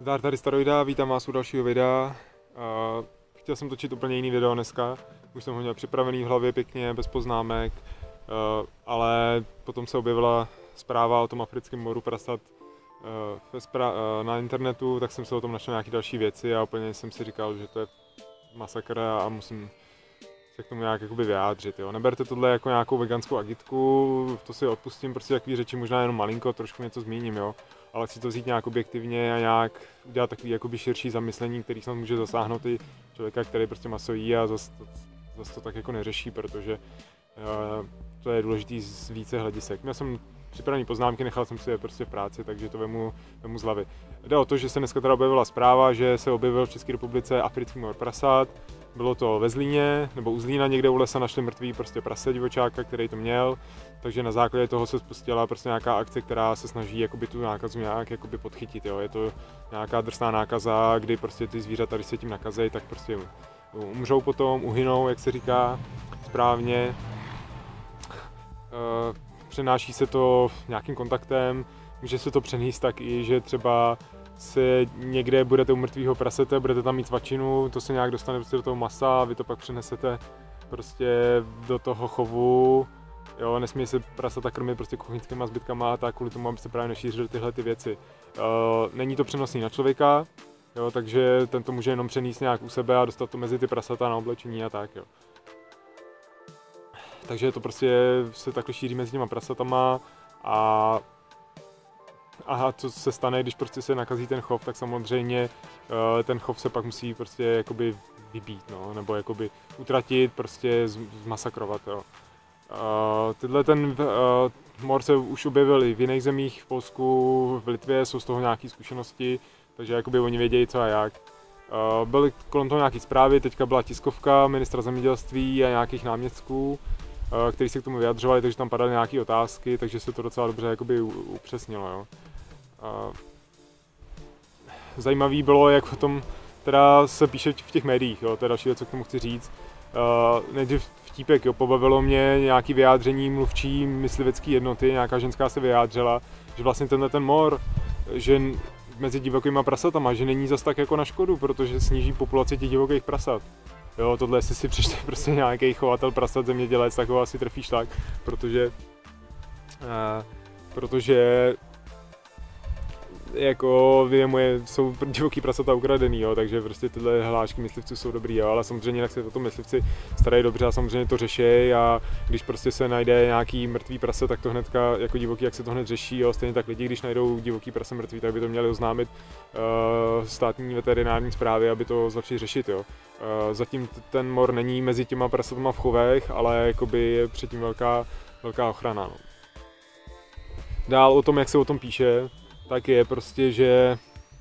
Zdar tady Staroida, vítám vás u dalšího videa. Chtěl jsem točit úplně jiný video dneska, už jsem ho měl připravený v hlavě pěkně, bez poznámek, ale potom se objevila zpráva o tom africkém moru prasat na internetu, tak jsem se o tom našel nějaké další věci a úplně jsem si říkal, že to je masakr a musím se k tomu nějak jakoby vyjádřit. Jo. Neberte tohle jako nějakou veganskou agitku, to si odpustím, prostě takový řeči možná jenom malinko, trošku něco zmíním, jo. Ale chci to vzít nějak objektivně a nějak udělat takový jakoby širší zamyslení, který snad může zasáhnout i člověka, který prostě maso jí a zase to, zas to tak jako neřeší, protože uh, to je důležitý z více hledisek. Měl jsem připravené poznámky, nechal jsem si je prostě v práci, takže to vemu, vemu z hlavy. Jde o to, že se dneska teda objevila zpráva, že se objevil v České republice africký mor prasát, bylo to ve Zlíně, nebo u Zlína někde u lesa našli mrtvý prostě prase divočáka, který to měl, takže na základě toho se spustila prostě nějaká akce, která se snaží jakoby tu nákazu nějak jakoby podchytit, jo. Je to nějaká drsná nákaza, kdy prostě ty zvířata, když se tím nakazejí, tak prostě umřou potom, uhynou, jak se říká správně. Eh, přenáší se to nějakým kontaktem, může se to přenést tak i, že třeba se někde budete u mrtvého prasete, budete tam mít svačinu, to se nějak dostane prostě do toho masa a vy to pak přenesete prostě do toho chovu. Jo, nesmí se prasata krmit prostě kuchyňskýma zbytkama a tak kvůli tomu, aby se právě nešířily tyhle ty věci. Uh, není to přenosný na člověka, jo, takže ten to může jenom přenést nějak u sebe a dostat to mezi ty prasata na oblečení a tak, jo. Takže to prostě se takhle šíří mezi těma prasatama a a co se stane, když prostě se nakazí ten chov, tak samozřejmě uh, ten chov se pak musí prostě jakoby vybít, no, nebo jakoby utratit, prostě zmasakrovat, jo. Uh, tyhle ten uh, mor se už objevil i v jiných zemích, v Polsku, v Litvě, jsou z toho nějaké zkušenosti, takže jakoby oni vědějí co a jak. Byly kolem toho nějaké zprávy, teďka byla tiskovka ministra zemědělství a nějakých náměstků, kteří se k tomu vyjadřovali, takže tam padaly nějaké otázky, takže se to docela dobře jakoby upřesnilo. Jo. Zajímavý bylo, jak o tom teda se píše v těch médiích, jo, to je další věc, co k tomu chci říct. Uh, nejdřív vtípek, jo, pobavilo mě nějaký vyjádření mluvčí myslivecké jednoty, nějaká ženská se vyjádřila, že vlastně tenhle ten mor, že mezi divokýma prasatama, že není zas tak jako na škodu, protože sníží populaci těch divokých prasat. Jo, tohle jestli si přečte prostě nějaký chovatel prasat, zemědělec, tak ho asi trefíš tak, protože uh, protože jako moje, jsou divoký prasata ukradený, jo, takže prostě tyhle hlášky myslivců jsou dobrý, jo, ale samozřejmě jak se o tom myslivci starají dobře a samozřejmě to řeší a když prostě se najde nějaký mrtvý prase, tak to hnedka jako divoký, jak se to hned řeší, jo, stejně tak lidi, když najdou divoký prase mrtvý, tak by to měli oznámit uh, státní veterinární zprávy, aby to začali řešit, jo. Uh, zatím ten mor není mezi těma prasatama v chovech, ale jakoby je předtím velká, velká ochrana, no. Dál o tom, jak se o tom píše, tak je prostě, že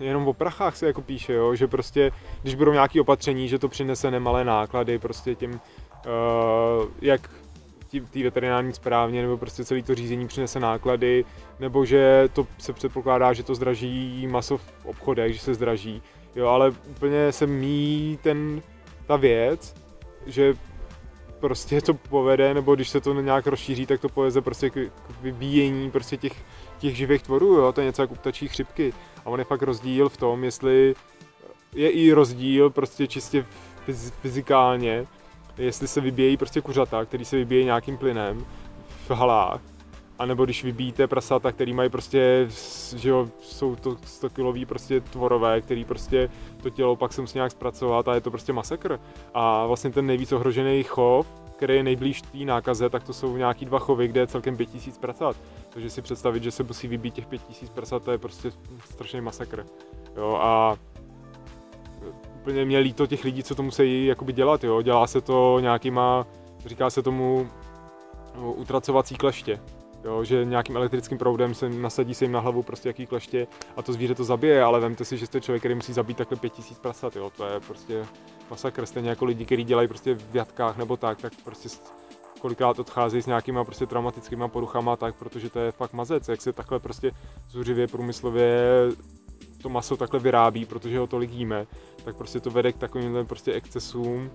jenom o prachách se jako píše, jo? že prostě, když budou nějaké opatření, že to přinese nemalé náklady prostě těm, uh, jak té veterinární správně, nebo prostě celý to řízení přinese náklady, nebo že to se předpokládá, že to zdraží maso v obchodech, že se zdraží, jo, ale úplně se mí ten, ta věc, že prostě to povede, nebo když se to nějak rozšíří, tak to povede prostě k, k vybíjení prostě těch těch živých tvorů, jo, to je něco jako ptačí chřipky. A on je fakt rozdíl v tom, jestli je i rozdíl prostě čistě fyzikálně, jestli se vybíjejí prostě kuřata, který se vybíjejí nějakým plynem v halách, a nebo když vybíjíte prasata, který mají prostě, že jo, jsou to 100 kilový prostě tvorové, který prostě to tělo pak se musí nějak zpracovat a je to prostě masakr. A vlastně ten nejvíc ohrožený chov, který je nejblíž té nákaze, tak to jsou nějaký dva chovy, kde je celkem 5000 prasat. Takže si představit, že se musí vybít těch 5000 prasat, to je prostě strašný masakr. Jo, a úplně mě líto těch lidí, co to musí jakoby dělat, jo. Dělá se to nějakýma, říká se tomu utracovací kleště. Jo, že nějakým elektrickým proudem se nasadí se jim na hlavu prostě jaký kleště a to zvíře to zabije, ale vemte si, že jste člověk, který musí zabít takhle 5000 prasat, jo, to je prostě masakr, stejně jako lidi, kteří dělají prostě v jatkách nebo tak, tak prostě kolikrát odcházejí s nějakýma prostě traumatickýma poruchama tak, protože to je fakt mazec, jak se takhle prostě zuřivě průmyslově to maso takhle vyrábí, protože ho tolik jíme, tak prostě to vede k takovým prostě excesům,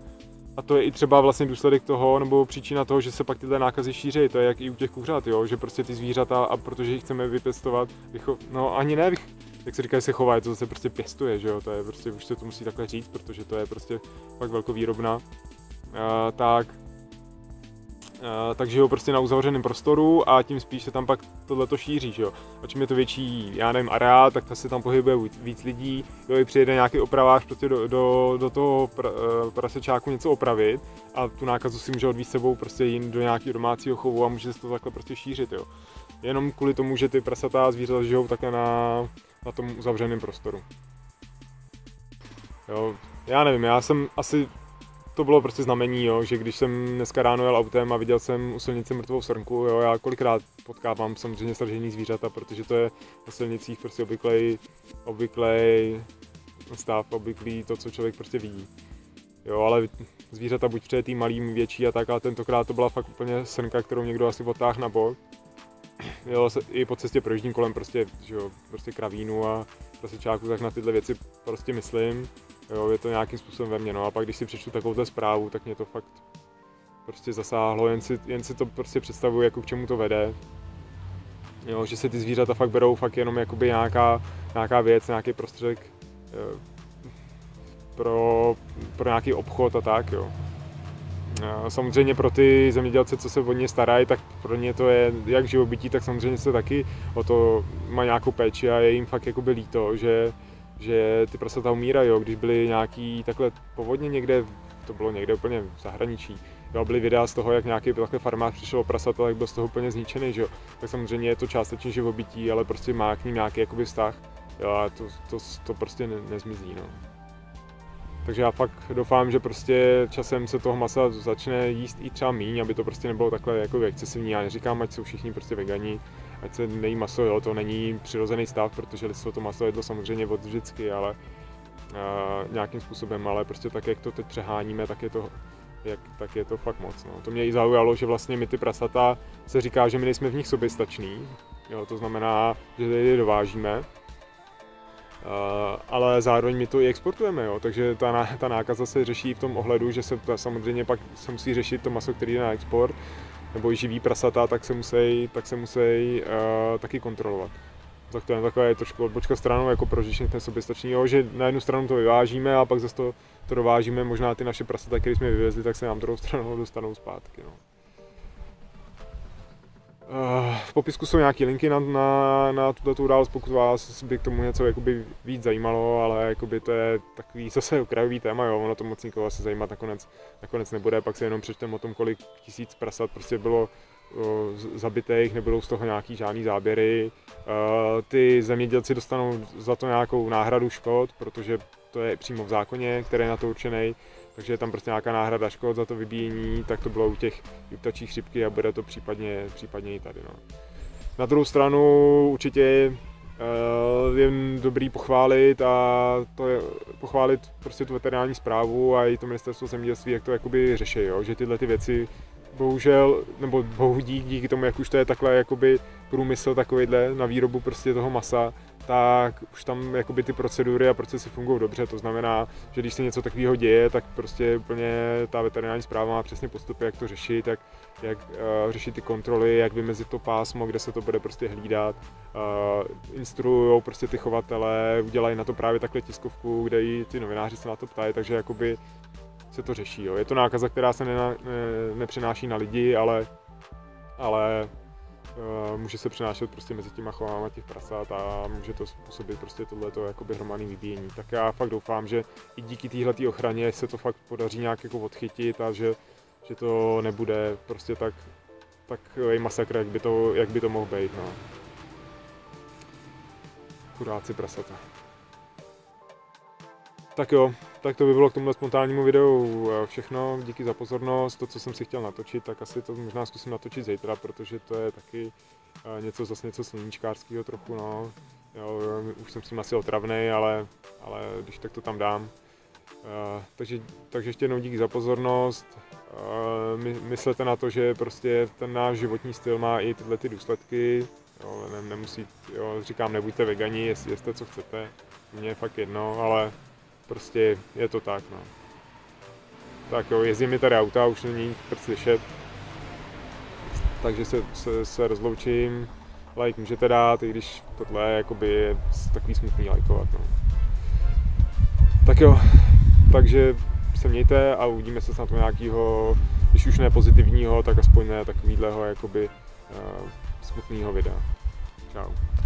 a to je i třeba vlastně důsledek toho, nebo příčina toho, že se pak tyhle nákazy šíří. To je jak i u těch kuřat, jo? že prostě ty zvířata, a protože jich chceme vypěstovat, vycho... no ani ne, vych... jak se říká, se chová, to zase prostě pěstuje, že jo, to je prostě, už se to musí takhle říct, protože to je prostě fakt velkovýrobná, uh, tak takže jo, prostě na uzavřeném prostoru a tím spíš se tam pak tohle to šíří, že jo. A čím je to větší, já nevím, areál, tak se tam pohybuje víc, lidí, jo, i přijede nějaký opravář prostě do, do, do toho pr, uh, prasečáku něco opravit a tu nákazu si může odvíct sebou prostě jin do nějakého domácího chovu a může se to takhle prostě šířit, jo. Jenom kvůli tomu, že ty prasatá zvířata žijou takhle na, na tom uzavřeném prostoru. Jo, já nevím, já jsem asi to bylo prostě znamení, jo, že když jsem dneska ráno jel autem a viděl jsem u silnice mrtvou srnku, jo, já kolikrát potkávám samozřejmě sražený zvířata, protože to je na silnicích prostě obvyklej, obvyklej stav, obvyklý to, co člověk prostě vidí. Jo, ale zvířata buď tý malý, větší a tak, ale tentokrát to byla fakt úplně srnka, kterou někdo asi odtáhl na bok. Jel se i po cestě projíždím kolem prostě, že jo, prostě kravínu a prasečáku, tak na tyhle věci prostě myslím jo, je to nějakým způsobem ve mně, no a pak když si přečtu takovouhle zprávu, tak mě to fakt prostě zasáhlo, jen si, jen si to prostě představuji, jako k čemu to vede. Jo, že se ty zvířata fakt berou fakt jenom jakoby nějaká, nějaká věc, nějaký prostředek jo, pro, pro nějaký obchod a tak, jo. Samozřejmě pro ty zemědělce, co se o ně starají, tak pro ně to je jak živobytí, tak samozřejmě se taky o to má nějakou péči a je jim fakt jakoby líto, že, že ty prasata umírají, když byly nějaký takhle povodně někde, to bylo někde úplně v zahraničí, jo, byly videa z toho, jak nějaký takhle farmář přišel o prasata, tak byl z toho úplně zničený, že jo. Tak samozřejmě je to částečně živobytí, ale prostě má k ním nějaký jakoby vztah, jo, a to, to, to prostě ne, nezmizí, no. Takže já fakt doufám, že prostě časem se toho masa začne jíst i třeba míň, aby to prostě nebylo takhle jako excesivní. Já neříkám, ať jsou všichni prostě vegani, ať se nejí maso, jo, to není přirozený stav, protože lidstvo to maso jedlo samozřejmě od vždycky, ale uh, nějakým způsobem, ale prostě tak, jak to teď přeháníme, tak je to, jak, tak je to fakt moc. No. To mě i zaujalo, že vlastně my ty prasata se říká, že my nejsme v nich soběstační, jo, to znamená, že je dovážíme, ale zároveň my to i exportujeme, jo? takže ta, ta nákaza se řeší v tom ohledu, že se ta, samozřejmě pak se musí řešit to maso, který jde na export, nebo i živý prasata, tak se musí, tak se musí uh, taky kontrolovat. Tak to je takové trošku odbočka stranou jako pro řešení ten soběstačný, jo, že na jednu stranu to vyvážíme a pak zase to, to dovážíme, možná ty naše prasata, které jsme vyvezli, tak se nám druhou stranou dostanou zpátky. No. Eh, v popisku jsou nějaké linky na, na, na tuto událost, pokud vás by k tomu něco jakoby víc zajímalo, ale jakoby to je takový zase okrajový téma, jo, ono to moc nikoho asi zajímat nakonec, nakonec nebude, pak se jenom přečtem o tom, kolik tisíc prasat prostě bylo o, zabitých, nebudou z toho nějaký žádný záběry. O, ty zemědělci dostanou za to nějakou náhradu škod, protože to je přímo v zákoně, který je na to určený takže je tam prostě nějaká náhrada škod za to vybíjení, tak to bylo u těch ptačí chřipky a bude to případně, případně i tady. No. Na druhou stranu určitě uh, je dobrý pochválit a to je pochválit prostě tu veterinální zprávu a i to ministerstvo zemědělství, jak to jakoby řeší, jo? že tyhle ty věci bohužel, nebo bohu dík, díky tomu, jak už to je takhle jakoby průmysl takovýhle na výrobu prostě toho masa, tak už tam jakoby ty procedury a procesy fungují dobře. To znamená, že když se něco takového děje, tak prostě úplně ta veterinární zpráva má přesně postupy, jak to řešit, jak, jak uh, řešit ty kontroly, jak vymezit to pásmo, kde se to bude prostě hlídat. Uh, instruují prostě ty chovatele, udělají na to právě takhle tiskovku, kde i ty novináři se na to ptají, takže jakoby se to řeší. Jo. Je to nákaza, která se ne, ne, nepřenáší na lidi, ale, ale může se přenášet prostě mezi těma chovama těch prasat a může to způsobit prostě tohleto jakoby hromadný vybíjení. Tak já fakt doufám, že i díky téhle ochraně se to fakt podaří nějak jako odchytit a že, že to nebude prostě tak, tak masakr, jak by to, jak by to mohl být. No. Chudáci prasata. Tak jo, tak to by bylo k tomuhle spontánnímu videu všechno. Díky za pozornost. To, co jsem si chtěl natočit, tak asi to možná zkusím natočit zítra, protože to je taky eh, něco zase něco sluníčkářského trochu, no. Jo, už jsem s tím asi otravný, ale, ale když tak to tam dám. Uh, takže, takže ještě jednou díky za pozornost. Uh, my, myslete na to, že prostě ten náš životní styl má i tyhle ty důsledky. Jo, ne, nemusí, jo, říkám, nebuďte vegani, jestli jste co chcete. Mně je fakt jedno, ale prostě je to tak, no. Tak jo, jezdí mi tady auta, už není prd slyšet, takže se, se, se rozloučím. like můžete dát, i když tohle je jakoby takový smutný lajkovat. No. Tak jo, takže se mějte a uvidíme se snad u nějakého, když už ne pozitivního, tak aspoň ne takovýhleho jakoby uh, smutného videa. Čau.